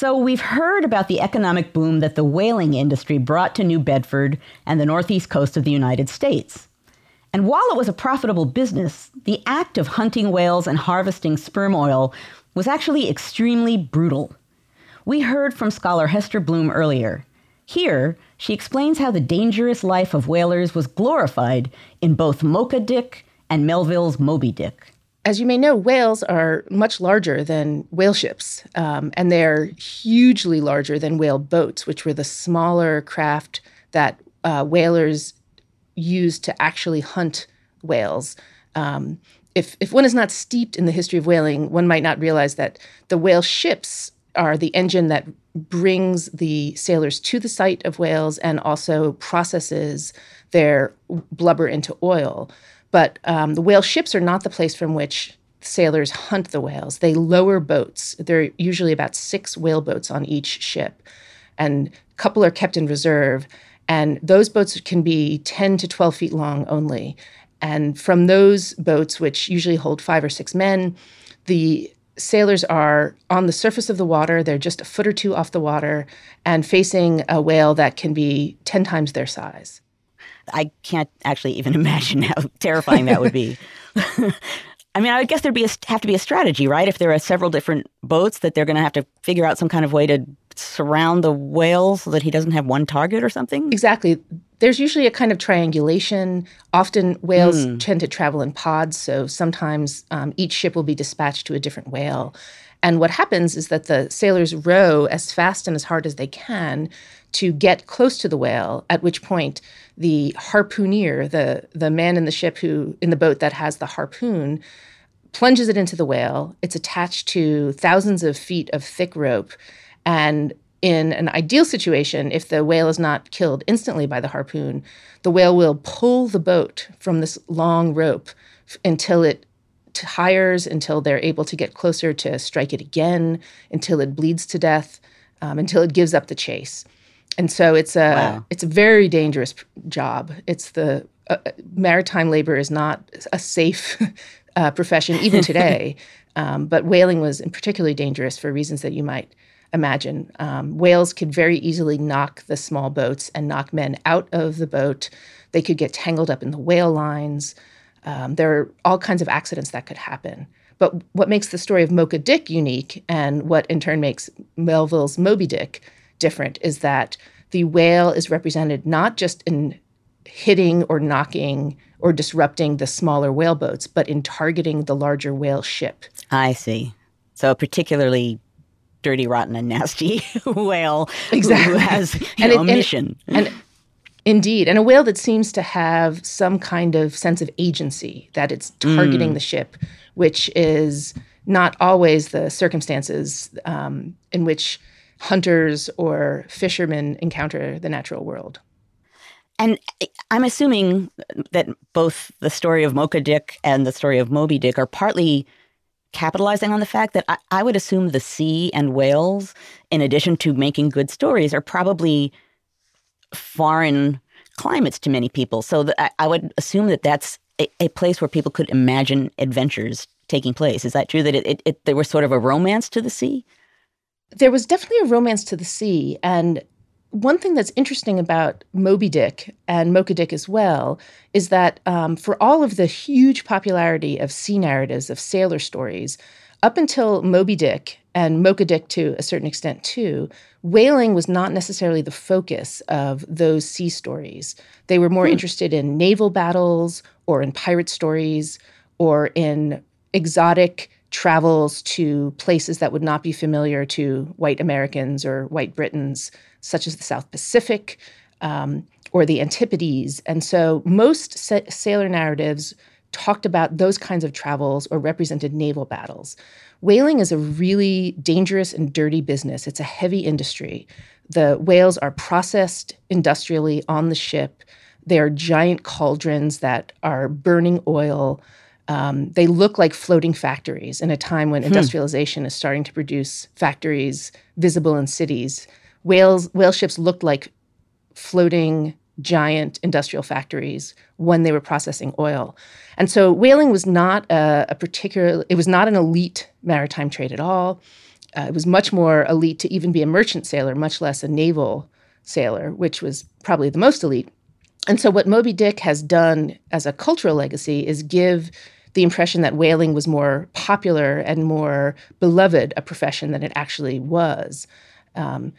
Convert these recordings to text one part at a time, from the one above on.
So, we've heard about the economic boom that the whaling industry brought to New Bedford and the northeast coast of the United States. And while it was a profitable business, the act of hunting whales and harvesting sperm oil was actually extremely brutal. We heard from scholar Hester Blum earlier. Here, she explains how the dangerous life of whalers was glorified in both Mocha Dick and Melville's Moby Dick. As you may know, whales are much larger than whale ships, um, and they're hugely larger than whale boats, which were the smaller craft that uh, whalers used to actually hunt whales. Um, if, if one is not steeped in the history of whaling, one might not realize that the whale ships are the engine that brings the sailors to the site of whales and also processes their blubber into oil. But um, the whale ships are not the place from which sailors hunt the whales. They lower boats. There are usually about six whale boats on each ship, and a couple are kept in reserve. And those boats can be 10 to 12 feet long only. And from those boats, which usually hold five or six men, the sailors are on the surface of the water. They're just a foot or two off the water and facing a whale that can be 10 times their size. I can't actually even imagine how terrifying that would be. I mean, I would guess there'd be a, have to be a strategy, right? If there are several different boats, that they're going to have to figure out some kind of way to surround the whale so that he doesn't have one target or something? Exactly. There's usually a kind of triangulation. Often whales mm. tend to travel in pods, so sometimes um, each ship will be dispatched to a different whale. And what happens is that the sailors row as fast and as hard as they can to get close to the whale, at which point the harpooner, the, the man in the ship who in the boat that has the harpoon, plunges it into the whale. It's attached to thousands of feet of thick rope and in an ideal situation, if the whale is not killed instantly by the harpoon, the whale will pull the boat from this long rope until it tires, until they're able to get closer to strike it again, until it bleeds to death, um, until it gives up the chase. And so it's a wow. it's a very dangerous job. It's the uh, maritime labor is not a safe uh, profession even today. um, but whaling was particularly dangerous for reasons that you might imagine. Um, whales could very easily knock the small boats and knock men out of the boat. They could get tangled up in the whale lines. Um, there are all kinds of accidents that could happen. But what makes the story of Mocha Dick unique, and what in turn makes Melville's Moby Dick different, is that the whale is represented not just in hitting or knocking or disrupting the smaller whale boats, but in targeting the larger whale ship. I see. So, a particularly dirty, rotten, and nasty whale exactly. who has and know, it, a mission. And, and indeed, and a whale that seems to have some kind of sense of agency that it's targeting mm. the ship, which is not always the circumstances um, in which hunters or fishermen encounter the natural world. And I'm assuming that both the story of Mocha Dick and the story of Moby Dick are partly capitalizing on the fact that I, I, would assume the sea and whales, in addition to making good stories, are probably foreign climates to many people. So I, I, would assume that that's a, a, place where people could imagine adventures taking place. Is that true? That it, it, it there was sort of a romance to the sea. There was definitely a romance to the sea, and one thing that's interesting about Moby Dick and Mocha Dick as well is that um, for all of the huge popularity of sea narratives, of sailor stories, up until Moby Dick and Mocha Dick to a certain extent too, whaling was not necessarily the focus of those sea stories. They were more hmm. interested in naval battles or in pirate stories or in exotic travels to places that would not be familiar to white Americans or white Britons such as the South Pacific um, or the Antipodes. And so most sa- sailor narratives talked about those kinds of travels or represented naval battles. Whaling is a really dangerous and dirty business. It's a heavy industry. The whales are processed industrially on the ship. They are giant cauldrons that are burning oil. Um, they look like floating factories in a time when hmm. industrialization is starting to produce factories visible in cities whales whale ships looked like floating giant industrial factories when they were processing oil. And so whaling was not a, a particular it was not an elite maritime trade at all. uh, it was much more elite to even be a merchant sailor, much less a naval sailor, which was probably the most elite. And so, what Moby Dick has done as a cultural legacy is give the impression that whaling was more popular and more beloved a profession than it actually was. Um,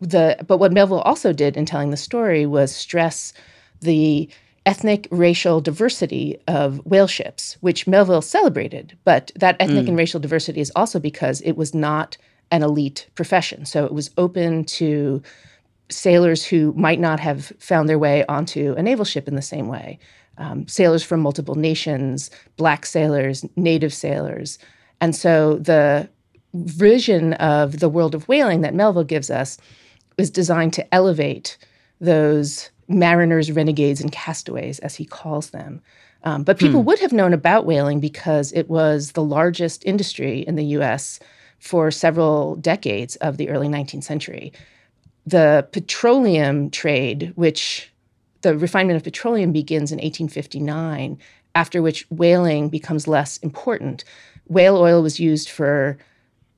the but what Melville also did in telling the story was stress the ethnic racial diversity of whale ships, which Melville celebrated. But that ethnic mm. and racial diversity is also because it was not an elite profession. So it was open to sailors who might not have found their way onto a naval ship in the same way. Um, sailors from multiple nations, black sailors, native sailors. And so the vision of the world of whaling that Melville gives us is designed to elevate those mariners, renegades, and castaways, as he calls them. Um, but people hmm. would have known about whaling because it was the largest industry in the US for several decades of the early 19th century. The petroleum trade, which the refinement of petroleum begins in 1859, after which whaling becomes less important. Whale oil was used for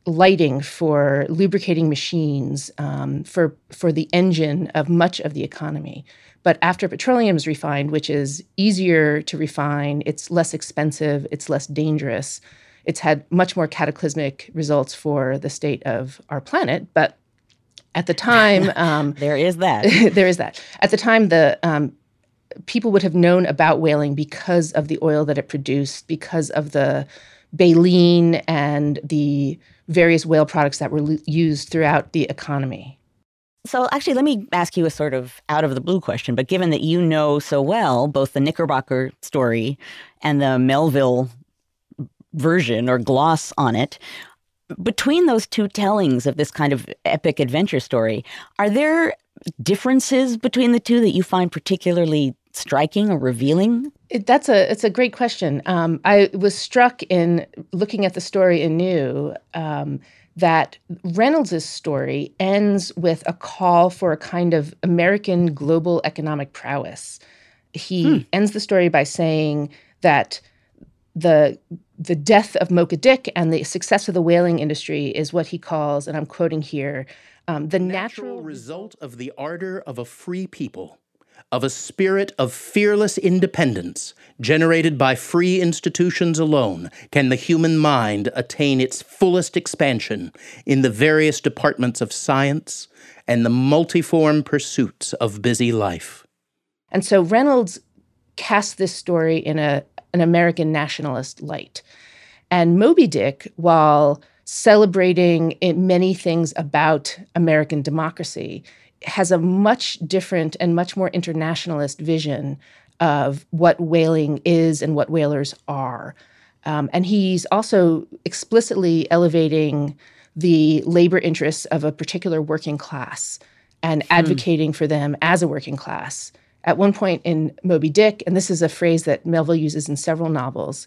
lighting, for lubricating machines, um, for for the engine of much of the economy. But after petroleum is refined, which is easier to refine, it's less expensive, it's less dangerous. It's had much more cataclysmic results for the state of our planet. But at the time, um, there is that. there is that. At the time, the um, people would have known about whaling because of the oil that it produced, because of the baleen and the various whale products that were used throughout the economy. So, actually, let me ask you a sort of out of the blue question. But given that you know so well both the Knickerbocker story and the Melville version or gloss on it, between those two tellings of this kind of epic adventure story, are there differences between the two that you find particularly striking or revealing? It, that's a it's a great question. Um, I was struck in looking at the story anew um, that Reynolds's story ends with a call for a kind of American global economic prowess. He hmm. ends the story by saying that the the death of Mocha Dick and the success of the whaling industry is what he calls, and I'm quoting here, um, the natural, natural result of the ardor of a free people of a spirit of fearless independence generated by free institutions alone can the human mind attain its fullest expansion in the various departments of science and the multiform pursuits of busy life. And so Reynolds cast this story in a, an American nationalist light. And Moby Dick, while celebrating many things about American democracy, has a much different and much more internationalist vision of what whaling is and what whalers are. Um, and he's also explicitly elevating the labor interests of a particular working class and hmm. advocating for them as a working class. At one point in Moby Dick, and this is a phrase that Melville uses in several novels,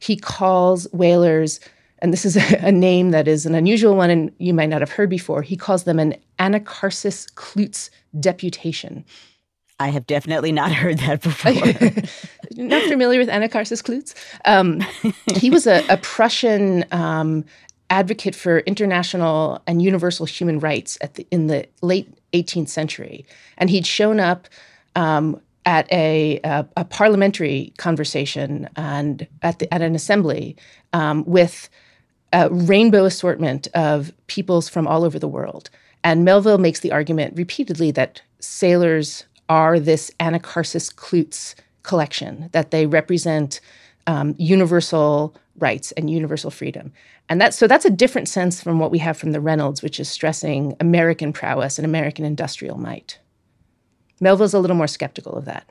he calls whalers and this is a, a, name that is an unusual one and you might not have heard before. He calls them an Anacharsis Cloots deputation. I have definitely not heard that before. not familiar with Anacharsis Cloots? Um, he was a, a Prussian um, advocate for international and universal human rights the, in the late 18th century. And he'd shown up um, at a, a, a, parliamentary conversation and at, the, at an assembly um, with a rainbow assortment of peoples from all over the world. And Melville makes the argument repeatedly that sailors are this Anacharsis Cloots collection, that they represent um, universal rights and universal freedom. And that, so that's a different sense from what we have from the Reynolds, which is stressing American prowess and American industrial might. Melville's a little more skeptical of that.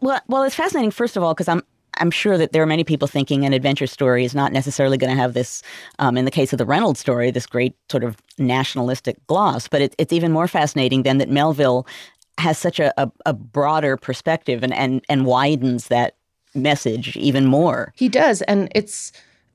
Well, well, it's fascinating. First of all, because I'm I'm sure that there are many people thinking an adventure story is not necessarily going to have this, um, in the case of the Reynolds story, this great sort of nationalistic gloss. But it, it's even more fascinating than that Melville has such a, a, a broader perspective and, and, and widens that message even more. He does. And it's.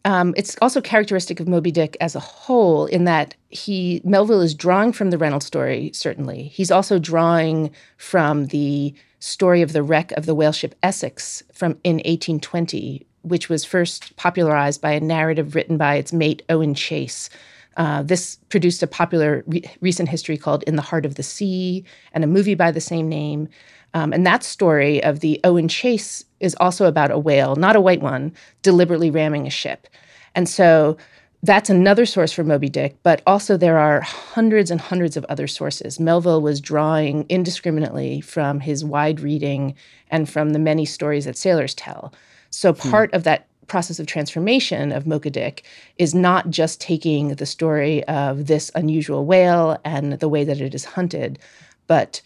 Um, it's also characteristic of Moby Dick as a whole in that he Melville is drawing from the Reynolds story. Certainly, he's also drawing from the story of the wreck of the whale ship Essex from in 1820, which was first popularized by a narrative written by its mate Owen Chase. Uh, this produced a popular re- recent history called In the Heart of the Sea and a movie by the same name. Um, and that story of the Owen Chase is also about a whale, not a white one, deliberately ramming a ship. And so that's another source for Moby Dick, but also there are hundreds and hundreds of other sources. Melville was drawing indiscriminately from his wide reading and from the many stories that sailors tell. So hmm. part hmm. of that process of transformation of Mocha Dick is not just taking the story of this unusual whale and the way that it is hunted, but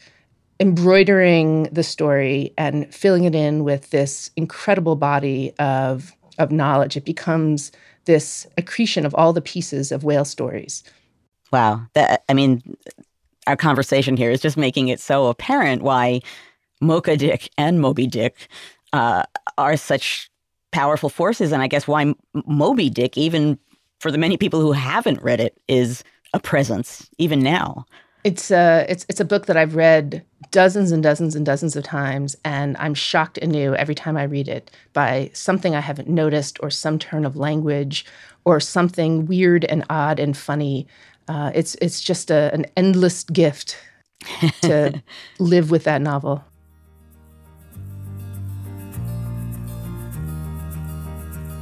embroidering the story and filling it in with this incredible body of, of knowledge. It becomes this accretion of all the pieces of whale stories. Wow. That, I mean, our conversation here is just making it so apparent why Mocha Dick and Moby Dick uh, are such powerful forces. And I guess why Moby Dick, even for the many people who haven't read it, is a presence even now. It's a it's it's a book that I've read dozens and dozens and dozens of times, and I'm shocked anew every time I read it by something I haven't noticed, or some turn of language, or something weird and odd and funny. Uh, it's it's just a, an endless gift to live with that novel.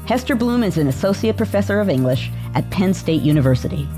Hester Blum is an associate professor of English at Penn State University.